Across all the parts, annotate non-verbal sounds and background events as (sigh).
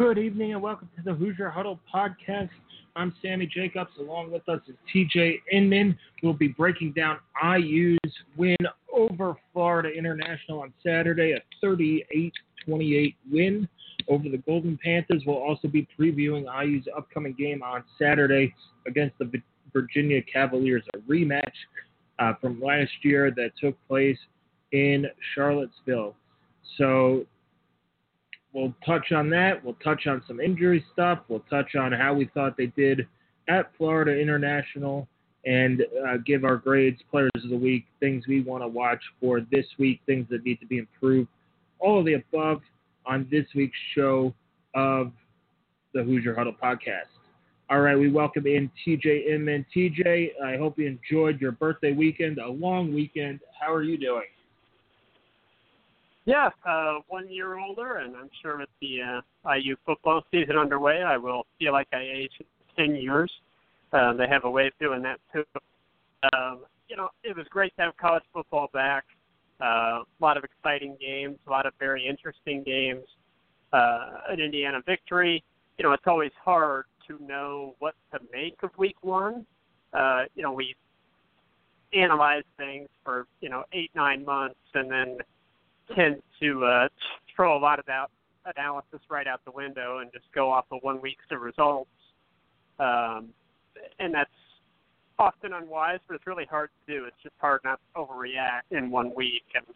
Good evening and welcome to the Hoosier Huddle podcast. I'm Sammy Jacobs. Along with us is TJ Inman. We'll be breaking down IU's win over Florida International on Saturday, a 38 28 win over the Golden Panthers. We'll also be previewing IU's upcoming game on Saturday against the Virginia Cavaliers, a rematch uh, from last year that took place in Charlottesville. So we'll touch on that. We'll touch on some injury stuff. We'll touch on how we thought they did at Florida International and uh, give our grades, players of the week, things we want to watch for this week, things that need to be improved. All of the above on this week's show of the Hoosier Huddle podcast. All right, we welcome in TJ Inman. TJ, I hope you enjoyed your birthday weekend, a long weekend. How are you doing? Yeah, uh, one year older, and I'm sure with the uh, IU football season underway, I will feel like I aged 10 years. Uh, they have a way of doing that too. Um, you know, it was great to have college football back. Uh, a lot of exciting games, a lot of very interesting games. Uh, an Indiana victory. You know, it's always hard to know what to make of Week One. Uh, you know, we analyze things for you know eight nine months, and then tend to uh, throw a lot of that analysis right out the window and just go off of one week's results. Um, and that's often unwise, but it's really hard to do. It's just hard not to overreact in one week. And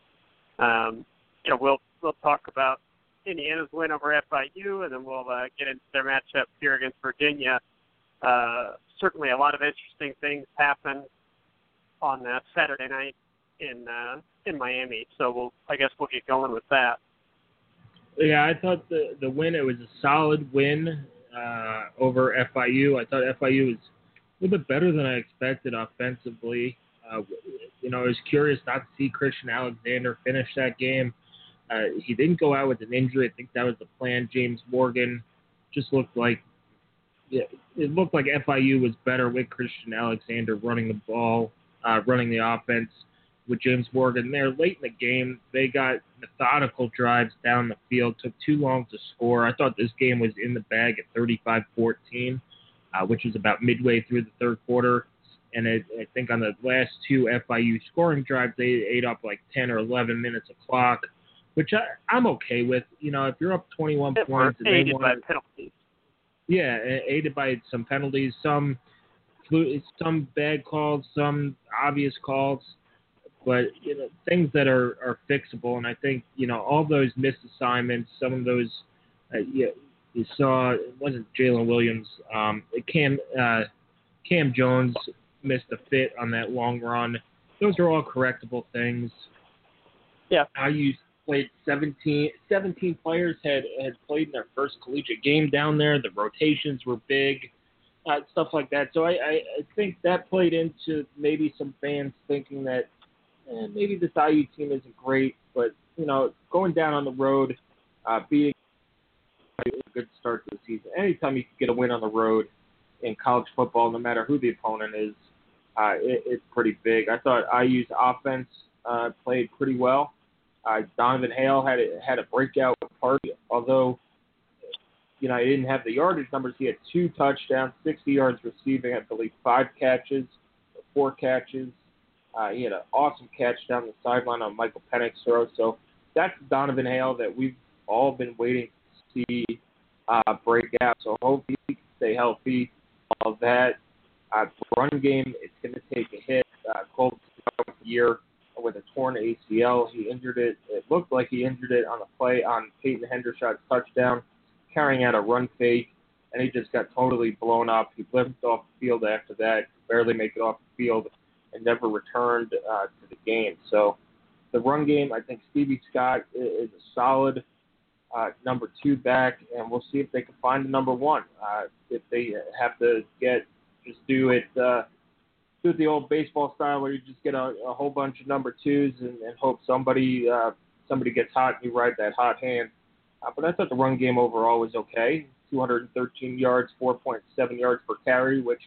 um, you know, we'll we'll talk about Indiana's win over FIU, and then we'll uh, get into their matchup here against Virginia. Uh, certainly, a lot of interesting things happened on uh, Saturday night in uh, in Miami. So we'll, I guess, we'll get going with that. Yeah, I thought the the win it was a solid win uh, over FIU. I thought FIU was a little bit better than I expected offensively. Uh, you know, I was curious not to see Christian Alexander finish that game. Uh, he didn't go out with an injury. I think that was the plan. James Morgan just looked like yeah, it looked like FIU was better with Christian Alexander running the ball, uh, running the offense with James Morgan there late in the game. They got methodical drives down the field, took too long to score. I thought this game was in the bag at 35 14, uh, which was about midway through the third quarter. And it, I think on the last two FIU scoring drives, they ate up like 10 or 11 minutes of clock, which I, I'm okay with. You know, if you're up 21 it points and they want penalties. Yeah, aided by some penalties, some some bad calls, some obvious calls but you know things that are are fixable. And I think you know all those missed assignments, some of those uh, you, you saw it wasn't Jalen Williams, um, Cam uh, Cam Jones missed a fit on that long run. Those are all correctable things. Yeah, I used played 17, 17 players had had played in their first collegiate game down there. The rotations were big. Uh, stuff like that. So I, I, I think that played into maybe some fans thinking that eh, maybe this IU team isn't great, but you know, going down on the road, uh, beating a good start to the season. Anytime you can get a win on the road in college football, no matter who the opponent is, uh, it, it's pretty big. I thought IU's offense uh, played pretty well. Uh, Donovan Hale had a, had a breakout party, although you know he didn't have the yardage numbers. He had two touchdowns, 60 yards receiving, I believe, five catches, four catches. Uh, he had an awesome catch down the sideline on Michael Penix's throw. So that's Donovan Hale that we've all been waiting to see uh, break out. So hopefully he can stay healthy. All that uh, run game, it's going to take a hit. Uh, Colts year with a torn ACL. He injured it. It looked like he injured it on the play on Peyton Hendershot's touchdown, carrying out a run fake, and he just got totally blown up. He limped off the field after that, barely make it off the field, and never returned uh, to the game. So the run game, I think Stevie Scott is a solid uh, number two back, and we'll see if they can find a number one. Uh, if they have to get just do it uh, do it the old baseball style where you just get a, a whole bunch of number twos and, and hope somebody uh, somebody gets hot and you ride that hot hand. Uh, but I thought the run game overall was okay. 213 yards, 4.7 yards per carry, which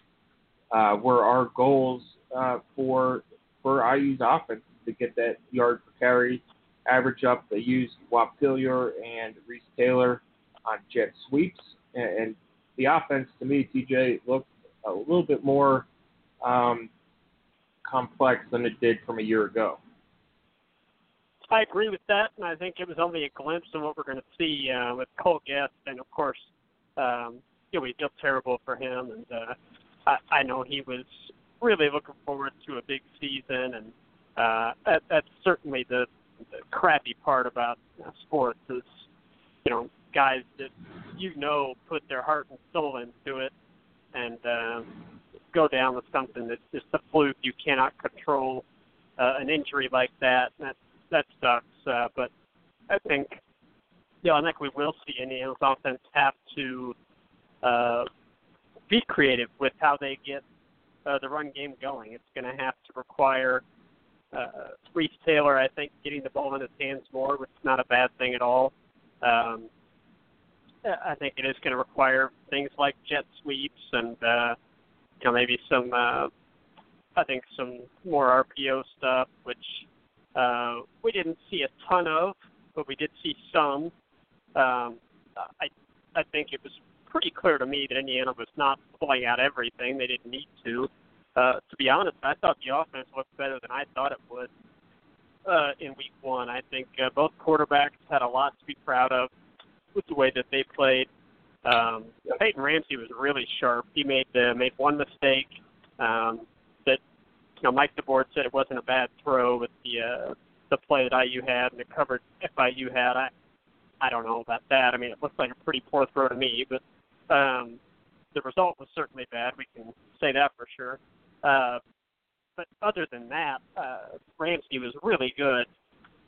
uh, were our goals uh, for for IU's offense to get that yard per carry average up. They used Whop Philyor and Reese Taylor on jet sweeps, and, and the offense to me, TJ looked a little bit more um, complex than it did from a year ago. I agree with that, and I think it was only a glimpse of what we're going to see uh, with Cole Gest, and of course, um, you know, we feel terrible for him, and uh, I, I know he was really looking forward to a big season, and uh, that, that's certainly the, the crappy part about sports is, you know, guys that you know put their heart and soul into it, and uh, go down with something that's just a fluke. You cannot control uh, an injury like that. That that sucks. Uh, but I think, yeah, I think we will see Indiana's offense have to uh, be creative with how they get uh, the run game going. It's going to have to require uh, Reese Taylor, I think, getting the ball in his hands more, which is not a bad thing at all. Um, I think it is going to require things like jet sweeps and uh, you know maybe some uh, I think some more RPO stuff, which uh, we didn't see a ton of, but we did see some. Um, I I think it was pretty clear to me that Indiana was not pulling out everything. They didn't need to. Uh, to be honest, I thought the offense looked better than I thought it would uh, in Week One. I think uh, both quarterbacks had a lot to be proud of with the way that they played. Um, Peyton Ramsey was really sharp. He made uh, made one mistake um, that you know Mike DeBord said it wasn't a bad throw with the uh, the play that IU had and the coverage FIU had. I I don't know about that. I mean, it looks like a pretty poor throw to me, but um, the result was certainly bad. We can say that for sure. Uh, but other than that, uh, Ramsey was really good.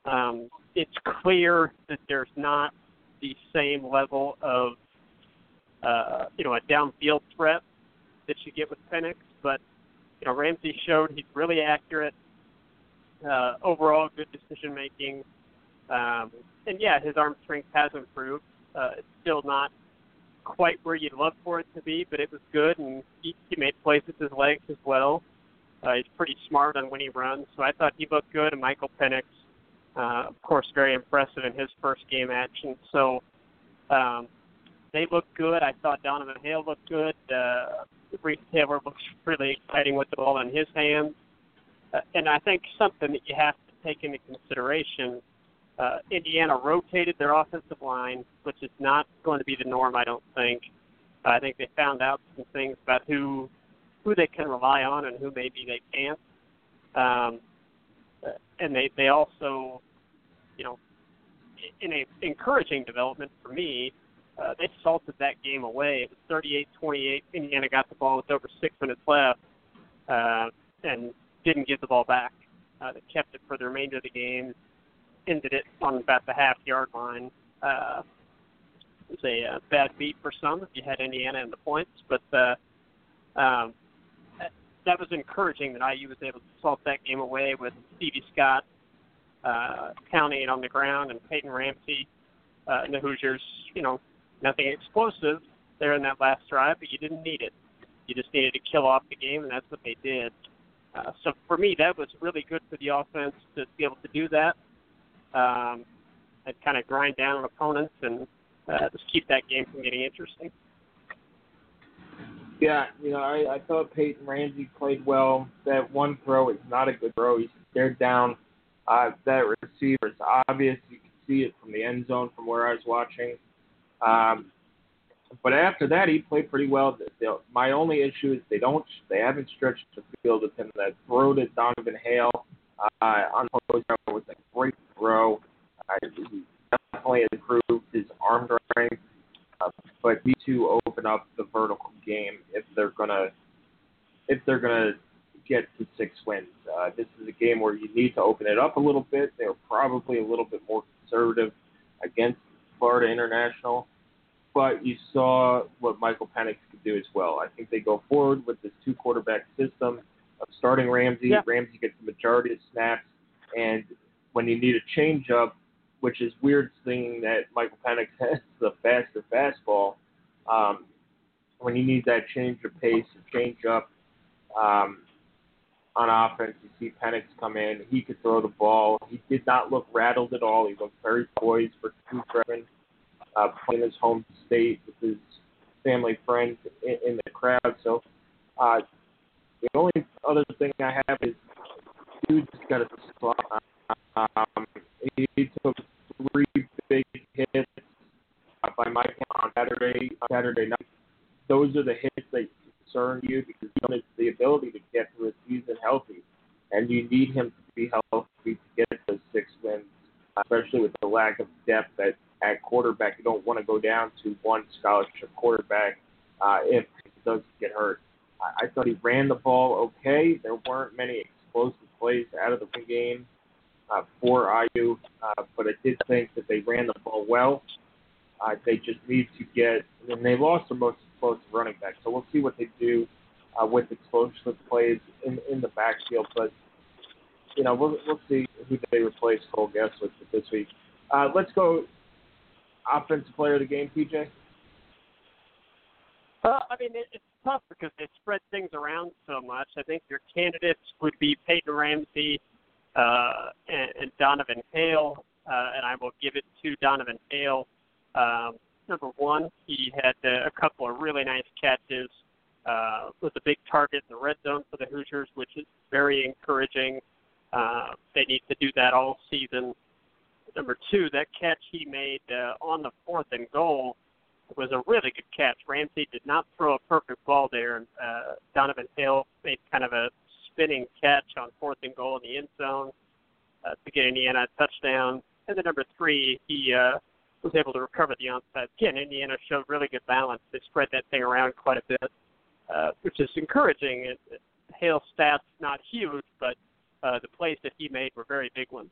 Um, it's clear that there's not the same level of uh, you know, a downfield threat that you get with Penix. But you know, Ramsey showed he's really accurate. Uh, overall, good decision making. Um, and yeah, his arm strength has improved. Uh, it's still not quite where you'd love for it to be, but it was good, and he, he made plays with his legs as well. Uh, he's pretty smart on when he runs, so I thought he looked good. And Michael Penix, uh, of course, very impressive in his first game action. So um, they looked good. I thought Donovan Hale looked good. Uh, Reese Taylor looks really exciting with the ball in his hands. Uh, and I think something that you have to take into consideration. Uh, Indiana rotated their offensive line, which is not going to be the norm, I don't think. I think they found out some things about who who they can rely on and who maybe they can't. Um, and they they also, you know, in a encouraging development for me, uh, they salted that game away. It was 38-28. Indiana got the ball with over six minutes left uh, and didn't give the ball back. Uh, they kept it for the remainder of the game, ended it on about the half yard line. Uh, it was a uh, bad beat for some if you had Indiana in the points, but uh, um, that, was encouraging that IU was able to salt that game away with Stevie Scott uh, counting it on the ground and Peyton Ramsey uh, and the Hoosiers, you know, nothing explosive there in that last drive, but you didn't need it. You just needed to kill off the game, and that's what they did. Uh, so for me, that was really good for the offense to be able to do that um, and kind of grind down on opponents and uh, just keep that game from getting interesting. Yeah, you know, I, I thought Peyton Ramsey played well. That one throw is not a good throw. He stared down uh, that receiver. It's obvious. You can see it from the end zone from where I was watching. Um, but after that, he played pretty well. My only issue is they don't, they haven't stretched the field with him. That throw to Donovan Hale uh, on was a great throw. Uh, he definitely improved his arm strength, uh, but these two open up the vertical game if they're gonna if they're gonna get to six wins. Uh, this is a game where you need to open it up a little bit. They're probably a little bit more conservative against Florida International, but you saw what Michael Penix could do as well. I think they go forward with this two quarterback system of starting Ramsey. Yeah. Ramsey gets the majority of snaps, and when you need a change up, which is weird seeing that Michael Penix (laughs) has the faster fastball, um, when you need that change of pace and change up um, on offense, you see Penix come in. He could throw the ball. He did not look rattled at all. He looked very poised for two freshman, uh, playing his home state with his family friends in, in the crowd. So uh, the only other thing I have is dude's got a spot. Um, he, took three big hits by Mike on Saturday Saturday night. Those are the hits that concern you because he has the ability to get through a season healthy, and you need him to be healthy to get those six wins, especially with the lack of depth at, at quarterback. You don't want to go down to one scholarship quarterback uh, if he does get hurt. I thought he ran the ball okay. There weren't many explosive plays out of the game uh, for IU, uh, but I did think that they ran the ball well. Uh, they just need to get, and they lost their most explosive running back. So we'll see what they do uh, with explosive plays in in the backfield. But you know, we'll we'll see who they replace Cole Gest with this week. Uh, let's go offensive player of the game, TJ. Uh, I mean, it, it's tough because they spread things around so much. I think your candidates would be Peyton Ramsey uh, and, Donovan Hale, uh, and I will give it to Donovan Hale. Um, number one, he had uh, a couple of really nice catches. Uh, was a big target in the red zone for the Hoosiers, which is very encouraging. Uh, they need to do that all season. Number two, that catch he made uh, on the fourth and goal was a really good catch. Ramsey did not throw a perfect ball there. and Uh, Donovan Hale made kind of a spinning catch on fourth and goal in the end zone uh, to get Indiana a touchdown. And then number three, he uh, was able to recover the onside. Again, Indiana showed really good balance. They spread that thing around quite a bit, uh, which is encouraging. It, it, Hale's stats not huge, but uh, the plays that he made were very big ones.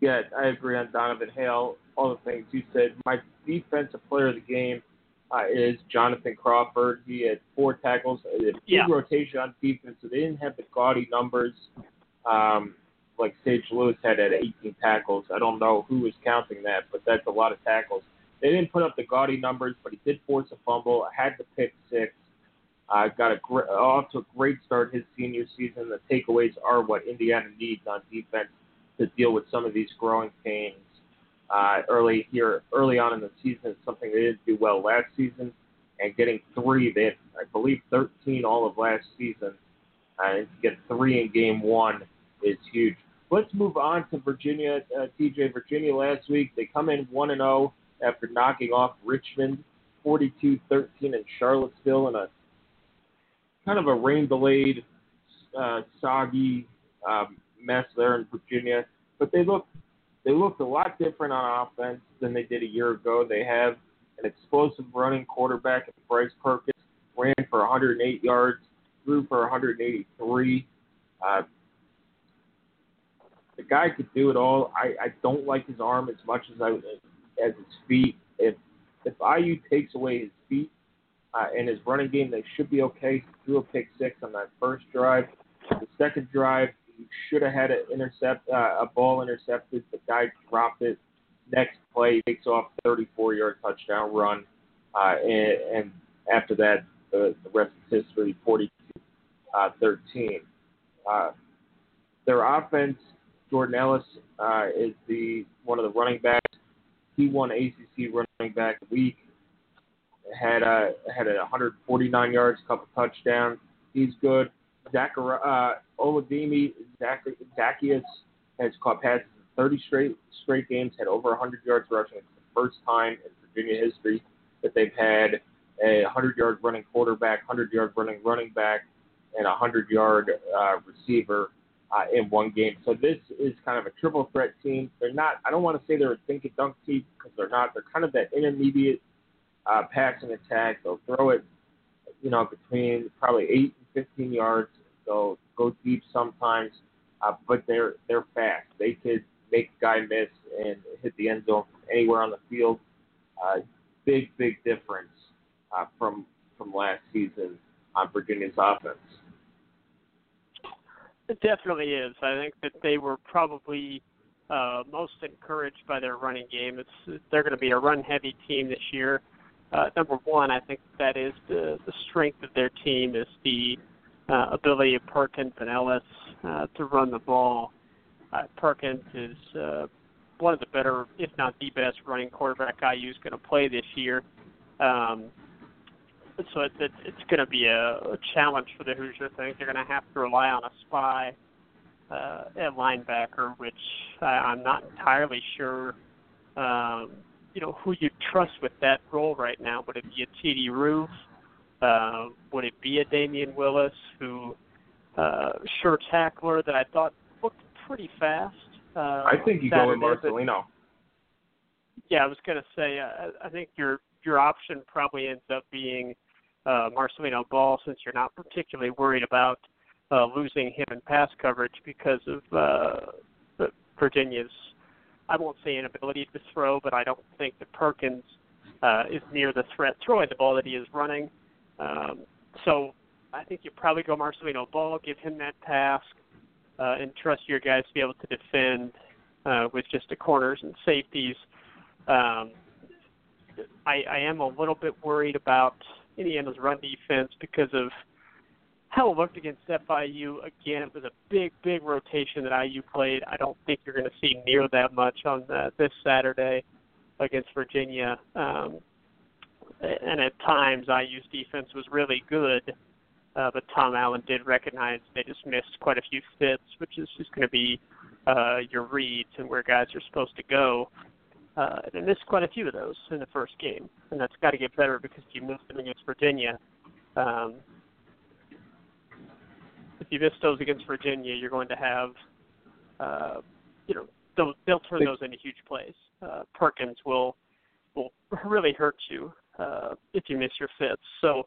Yeah, I agree on Donovan Hale. All the things you said. My defensive player of the game uh, is Jonathan Crawford. He had four tackles, a big Yeah. rotation on defense, so they didn't have the gaudy numbers um, like Sage Lewis had at 18 tackles. I don't know who was counting that, but that's a lot of tackles. They didn't put up the gaudy numbers, but he did force a fumble. Had the pick six. Uh, got a gr- off to a great start his senior season. The takeaways are what Indiana needs on defense to deal with some of these growing pains uh, early here, early on in the season. Something they didn't do well last season, and getting three, they had, I believe, 13 all of last season, uh, and to get three in game one is huge. Let's move on to Virginia. Uh, TJ, Virginia last week they come in one and zero after knocking off Richmond 42-13 in Charlottesville in a kind of a rain delayed, uh, soggy um, mess there in Virginia. But they look they looked a lot different on offense than they did a year ago. They have an explosive running quarterback in Bryce Perkins, ran for 108 yards, threw for 183. Uh, the guy could do it all. I, I don't like his arm as much as I as his feet. If if IU takes away his feet uh, and his running game, they should be okay. He threw a pick six on that first drive. The second drive, should have had an intercept, uh, a ball intercepted. The guy dropped it. Next play, takes off 34-yard touchdown run, uh, and, and after that, the, the rest is history. 42-13. Uh, their offense, Jordan Ellis uh, is the one of the running backs. He won ACC running back week. Had a had a 149 yards, couple touchdowns. He's good. Zachari- uh, Olamide Zaccheaus has caught passes in 30 straight straight games. Had over 100 yards rushing. It's the first time in Virginia history that they've had a 100 yard running quarterback, 100 yard running running back, and a 100 yard uh, receiver uh, in one game. So this is kind of a triple threat team. They're not. I don't want to say they're a dink and dunk team because they're not. They're kind of that intermediate uh, passing attack. They'll throw it, you know, between probably eight and fifteen yards. They'll go deep sometimes, uh, but they're they're fast. They could make a guy miss and hit the end zone from anywhere on the field. Uh, big big difference uh, from from last season on Virginia's offense. It definitely is. I think that they were probably uh, most encouraged by their running game. It's they're going to be a run-heavy team this year. Uh, number one, I think that is the the strength of their team is the uh, ability of Perkins and Ellis uh, to run the ball. Uh, Perkins is uh, one of the better, if not the best, running quarterback IU is going to play this year. Um, so it, it, it's going to be a, a challenge for the Hoosiers. I think they're going to have to rely on a spy uh, at linebacker, which I, I'm not entirely sure. Um, you know who you trust with that role right now. Would it be a T.D. Roof? Uh, would it be a Damian Willis, who uh, sure tackler that I thought looked pretty fast? Uh, I think you Saturday, go with Marcelino. But, yeah, I was going to say uh, I think your your option probably ends up being uh, Marcelino Ball, since you're not particularly worried about uh, losing him in pass coverage because of uh, Virginia's, I won't say inability to throw, but I don't think that Perkins uh, is near the threat throwing the ball that he is running. Um, so I think you probably go Marcelino Ball, give him that task, uh, and trust your guys to be able to defend uh, with just the corners and safeties. Um, I, I am a little bit worried about Indiana's run defense because of it looked against FIU. Again, it was a big, big rotation that IU played. I don't think you're going to see near that much on the, this Saturday against Virginia. Um, and at times, IU's defense was really good, uh, but Tom Allen did recognize they just missed quite a few fits, which is just going to be uh, your reads and where guys are supposed to go. Uh, and they missed quite a few of those in the first game, and that's got to get better because you missed them against Virginia, um, if you miss those against Virginia, you're going to have, uh, you know, they'll they'll turn those into huge plays. Uh, Perkins will will really hurt you uh, if you miss your fits. So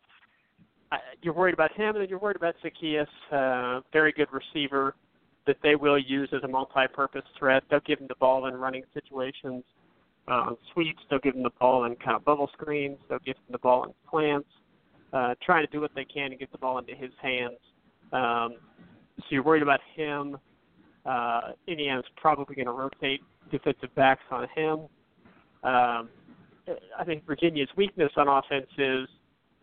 uh, you're worried about him, and then you're worried about Zaccheaus, uh, very good receiver that they will use as a multi-purpose threat. They'll give him the ball in running situations uh, on sweeps. They'll give him the ball in kind of bubble screens. They'll give him the ball in plants, uh, trying to do what they can to get the ball into his hands. Um, so you're worried about him. Uh, Indiana's probably going to rotate defensive backs on him. Um, I think Virginia's weakness on offense is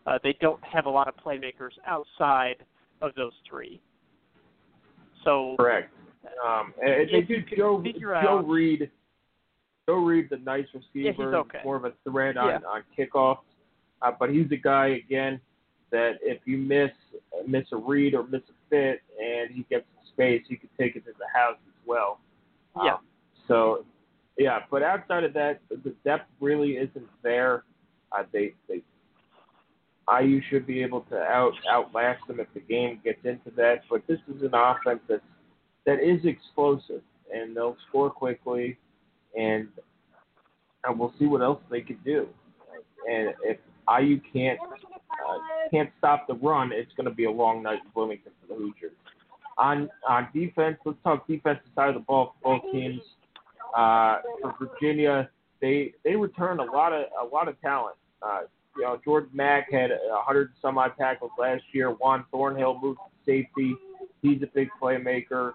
uh, they don't have a lot of playmakers outside of those three. So correct. Um, and they do Joe Joe out, Reed Joe Reed's a nice receiver, yeah, okay. more of a threat on, yeah. on kickoffs. Uh, but he's a guy again that if you miss miss a read or miss a fit and he gets some space, he could take it to the house as well. Yeah. Um, so yeah, but outside of that, the depth really isn't there. Uh, they they IU should be able to out outlast them if the game gets into that. But this is an offense that's that is explosive and they'll score quickly and and we'll see what else they could do. And if IU can't uh, can't stop the run, it's going to be a long night in Bloomington for the Hoosiers. On on defense, let's talk defensive side of the ball for both teams. Uh, for Virginia, they they return a lot of a lot of talent. Uh, you know, Jordan Mack had a hundred some odd tackles last year. Juan Thornhill moved to safety. He's a big playmaker.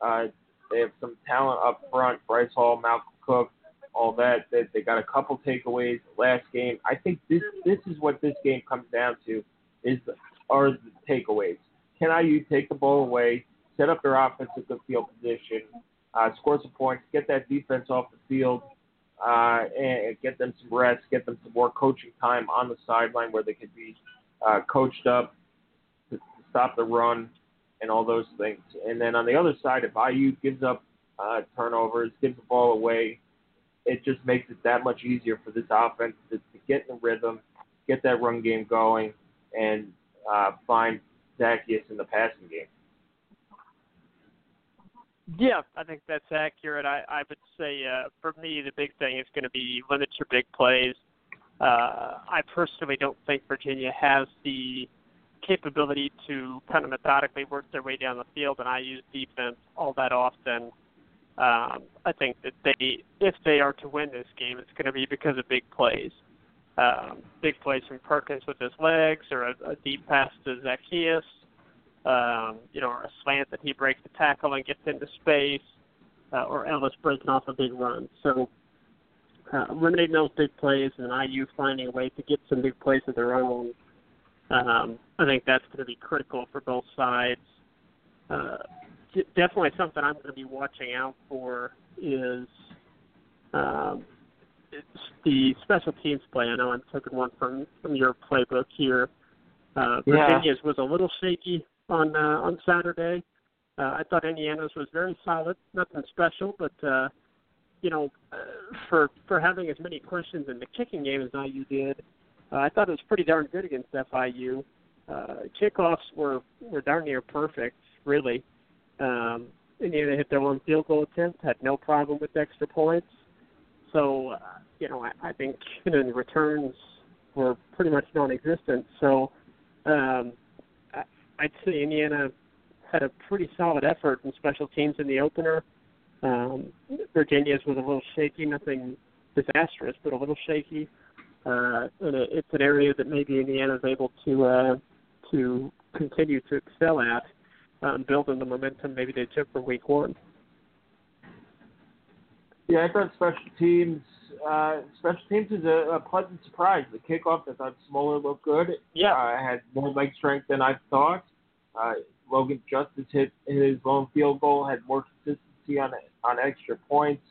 Uh, they have some talent up front. Bryce Hall, Malcolm Cook, all that. They, they got a couple takeaways last game. I think this this is what this game comes down to is are the takeaways. Can IU take the ball away, set up their offensive good field position, uh, score some points, get that defense off the field, uh, and get them some rest, get them some more coaching time on the sideline where they could be uh, coached up to, to stop the run and all those things. And then on the other side, if IU gives up uh, turnovers, gives the ball away. It just makes it that much easier for this offense to, to get in the rhythm, get that run game going, and uh, find Zaccheaus in the passing game. Yeah, I think that's accurate. I, I would say uh, for me the big thing is going to be limit your big plays. Uh, I personally don't think Virginia has the capability to kind of methodically work their way down the field, and IU's defense all that often. Um, I think that they, if they are to win this game, it's going to be because of big plays. Um, big plays from Perkins with his legs, or a, a deep pass to Zaccheaus, um, you know, or a slant that he breaks the tackle and gets into space, uh, or Ellis breaking off a big run. So uh, eliminating those big plays and IU finding a way to get some big plays of their own, um, I think that's going to be critical for both sides. Uh, definitely something I'm going to be watching out for is um, the special teams play. I know I'm taking one from from your playbook here. Uh, Virginia's yeah. was a little shaky on uh, on Saturday. Uh, I thought Indiana's was very solid, nothing special, but uh, you know, uh, for for having as many questions in the kicking game as IU did, uh, I thought it was pretty darn good against FIU. Uh, kickoffs were were darn near perfect, really. Um, Indiana hit their one field goal attempt, had no problem with extra points. So, uh, you know, I, I think you know, the returns were pretty much non-existent. So, um, I, I'd say Indiana had a pretty solid effort in special teams in the opener. Um, Virginia's was a little shaky, nothing disastrous, but a little shaky. Uh, and it, it's an area that maybe Indiana's able to uh, to continue to excel at, um, building the momentum maybe they took for Week One. Yeah, I thought special teams uh, special teams is a, a pleasant surprise. The kickoff, I thought Smolar looked good. Yeah, uh, had more leg strength than I thought. Uh, Logan Justice hit his lone field goal, had more consistency on on extra points.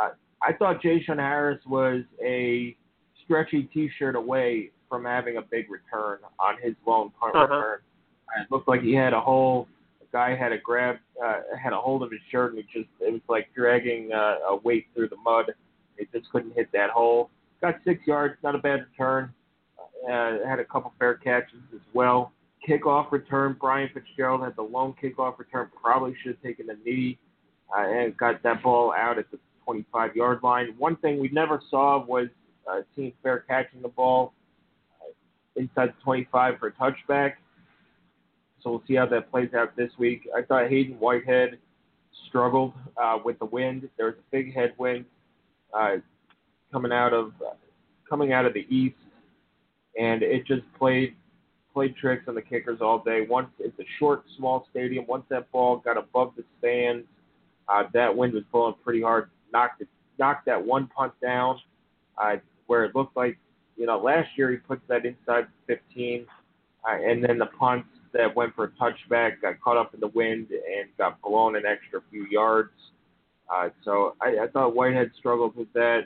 Uh, I thought J-Shun Harris was a stretchy T-shirt away from having a big return on his lone punt uh-huh. return. It looked like he had a whole guy had a grab, uh, had a hold of his shirt, and it just it was like dragging uh, a weight through the mud. It just couldn't hit that hole. Got six yards, not a bad return. Uh, had a couple fair catches as well. Kickoff return, Brian Fitzgerald had the lone kickoff return. Probably should have taken a knee uh, and got that ball out at the 25 yard line. One thing we never saw was uh, team fair catching the ball uh, inside the 25 for a touchback. So we'll see how that plays out this week. I thought Haydon Whitehead struggled uh, with the wind. There was a big headwind uh, coming out of uh, coming out of the east, and it just played played tricks on the kickers all day. Once it's a short, small stadium. Once that ball got above the stands, uh, that wind was blowing pretty hard. Knocked it, knocked that one punt down, uh, where it looked like you know last year he puts that inside 15, uh, and then the punts that went for a touchback got caught up in the wind and got blown an extra few yards. Uh, so I, I thought Whitehead struggled with that.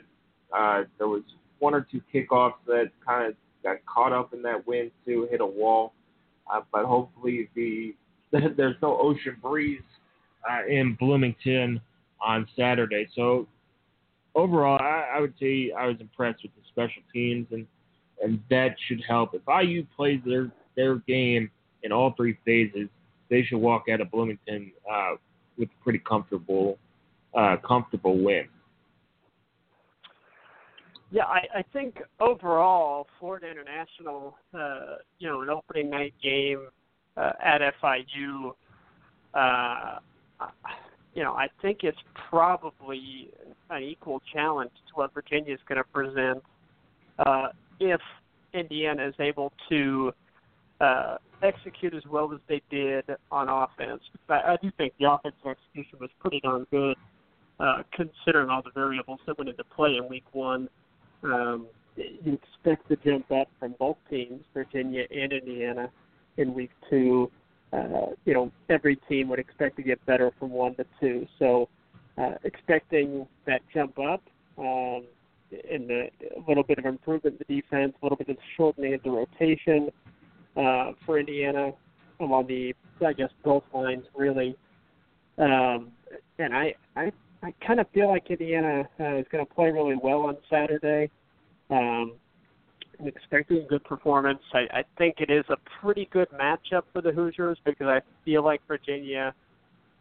Uh, there was one or two kickoffs that kind of got caught up in that wind too, hit a wall. Uh, but hopefully the (laughs) there's no ocean breeze uh, in Bloomington on Saturday. So overall, I, I would say I was impressed with the special teams, and and that should help. If IU plays their their game in all three phases, they should walk out of Bloomington uh, with a pretty comfortable, uh, comfortable win. Yeah, I, I think overall, Florida International, uh, you know, an opening night game uh, at FIU, uh, you know, I think it's probably an equal challenge to what Virginia is going to present uh, if Indiana is able to uh, execute as well as they did on offense. I, I do think the offensive execution was pretty darn good, uh, considering all the variables that went into play in Week One. Um, you expect to jump up from both teams, Virginia and Indiana, in Week Two. Uh, you know, every team would expect to get better from one to two. So, uh, expecting that jump up. Um, in the, a little bit of improvement in the defense, a little bit of shortening of the rotation, for Indiana along the I guess both lines really. Um, and I I I kind of feel like Indiana uh, is going to play really well on Saturday. Um, I'm expecting a good performance. I, I think it is a pretty good matchup for the Hoosiers because I feel like Virginia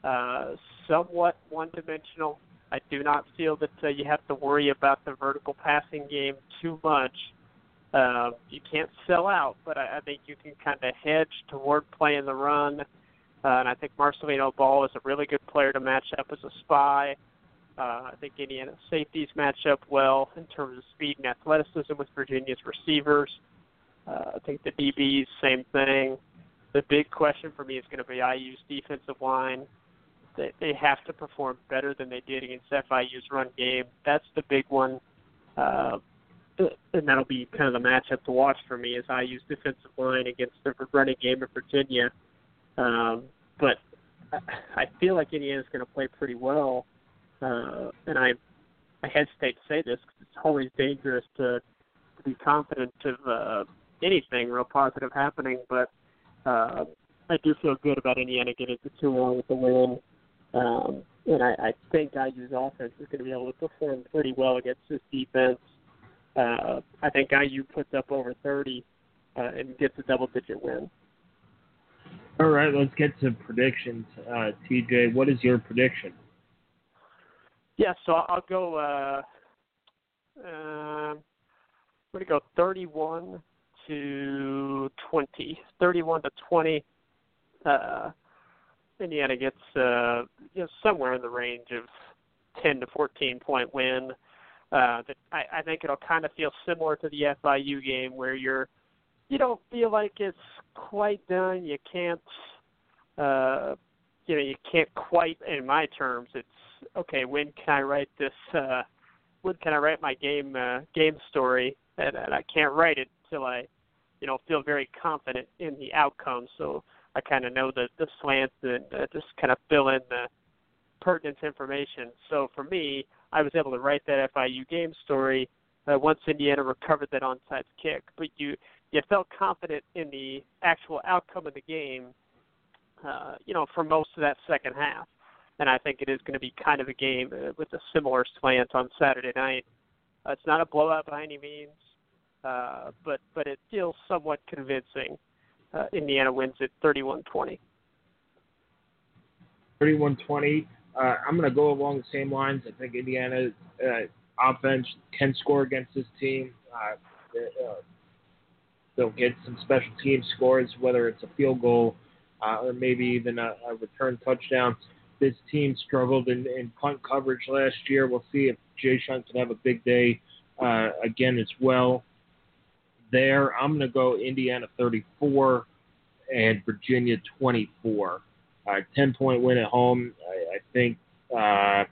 uh, somewhat one-dimensional. I do not feel that uh, you have to worry about the vertical passing game too much. Uh, you can't sell out, but I, I think you can kind of hedge toward playing the run. Uh, and I think Marcelino Ball is a really good player to match up as a spy. Uh, I think Indiana safeties match up well in terms of speed and athleticism with Virginia's receivers. Uh, I think the DBs, same thing. The big question for me is going to be IU's defensive line. They, they have to perform better than they did against FIU's run game. That's the big one. Uh, and that'll be kind of the matchup to watch for me is IU's defensive line against the running game of Virginia. Um, but I feel like Indiana's going to play pretty well, uh, and I I hesitate to say this because it's always dangerous to to be confident of uh, anything real positive happening. But uh, I do feel good about Indiana getting to two one with the win. Um, and I, I think IU's offense is going to be able to perform pretty well against this defense. Uh, I think IU puts up over 30 uh, and gets a double-digit win. All right, let's get to predictions. Uh, TJ, what is your prediction? Yeah, so I'll go. Uh, uh, I'm going to go 31 to 20. 31 to 20. Uh, Indiana gets uh, you know somewhere in the range of 10 to 14 point win. Uh, that I, I think it'll kind of feel similar to the FIU game where you're you don't feel like it's quite done. You can't uh, you know you can't quite in my terms. It's okay. When can I write this? Uh, when can I write my game uh, game story? And, and I can't write it until I you know feel very confident in the outcome. So I kind of know the the slants and uh, just kind of fill in the pertinent information. So for me, I was able to write that FIU game story uh, once Indiana recovered that onside kick. But you you felt confident in the actual outcome of the game, uh, you know, for most of that second half. And I think it is going to be kind of a game uh, with a similar slant on Saturday night. Uh, it's not a blowout by any means, uh, but but it feels somewhat convincing uh, Indiana wins it 31-20. 31-20. Uh, I'm going to go along the same lines. I think Indiana uh, offense can score against this team. Uh, uh, they'll get some special team scores, whether it's a field goal uh, or maybe even a, a return touchdown. This team struggled in, in punt coverage last year. We'll see if J-Shun can have a big day uh, again as well there. I'm going to go Indiana 34 and Virginia 24. Uh, 10 point win at home. I, think uh,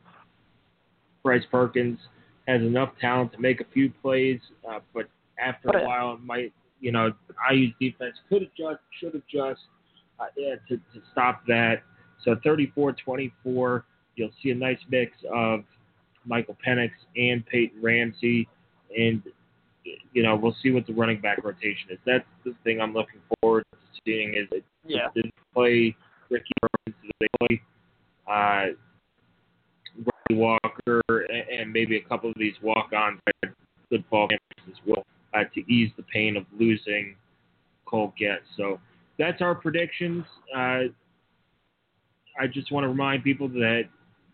Bryce Perkins has enough talent to make a few plays, uh, but after a while, it might, you know, IU's defense could adjust, should adjust uh, yeah, to, to stop that. So 34 24, you'll see a nice mix of Michael Penix and Peyton Ramsey. And you know, we'll see what the running back rotation is. That's the thing I'm looking forward to seeing is it, yeah. did play Ricky Burns, did they play uh, Walker, and, and maybe a couple of these walk-ons good ball games as well uh, to ease the pain of losing Cole Gest. So that's our predictions. Uh, I just want to remind people that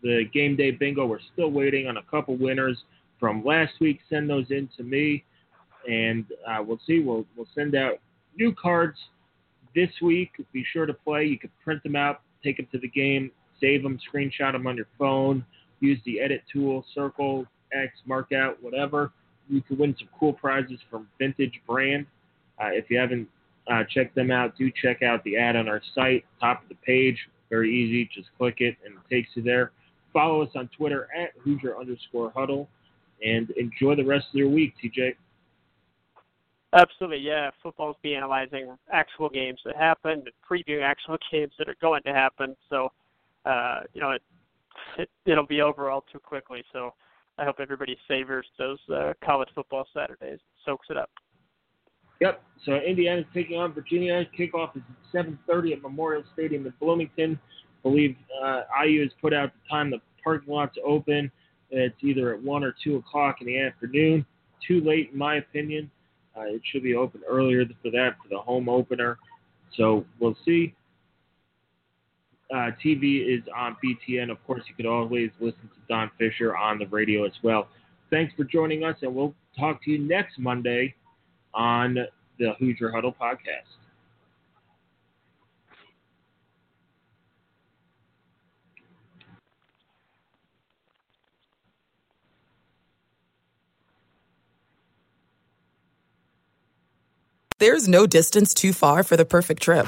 the game day bingo, we're still waiting on a couple winners from last week. Send those in to me and uh, we'll see. We'll we'll send out new cards this week. Be sure to play. You can print them out, take them to the game, save them, screenshot them on your phone. Use the edit tool, circle X, mark out, whatever. You can win some cool prizes from Vintage Brand. Uh, if you haven't uh, checked them out, do check out the ad on our site, top of the page. Very easy. Just click it and it takes you there. Follow us on Twitter at Hoosier underscore huddle and enjoy the rest of your week, TJ. Absolutely, yeah. Football's be analyzing actual games that happened and previewing actual (laughs) games that are going to happen. So, uh, you know, it, it it'll be over all too quickly. So, I hope everybody savors those uh, college football Saturdays, soaks it up. Yep. So Indiana's taking on Virginia. Kickoff is at 7:30 at Memorial Stadium in Bloomington. I believe uh, IU has put out the time the parking lot's open. It's either at one or two o'clock in the afternoon. Too late, in my opinion. Uh, it should be open earlier for that for the home opener. So we'll see. Uh, TV is on BTN. Of course, you could always listen to Don Fisher on the radio as well. Thanks for joining us, and we'll talk to you next Monday on the Hoosier Huddle podcast. There's no distance too far for the perfect trip.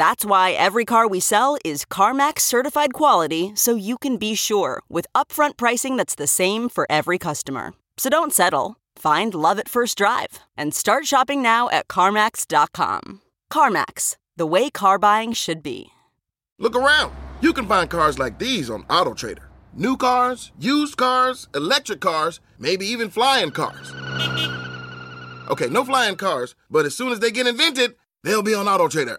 That's why every car we sell is CarMax certified quality so you can be sure with upfront pricing that's the same for every customer. So don't settle. Find love at first drive and start shopping now at CarMax.com. CarMax, the way car buying should be. Look around. You can find cars like these on AutoTrader. New cars, used cars, electric cars, maybe even flying cars. Okay, no flying cars, but as soon as they get invented, they'll be on AutoTrader.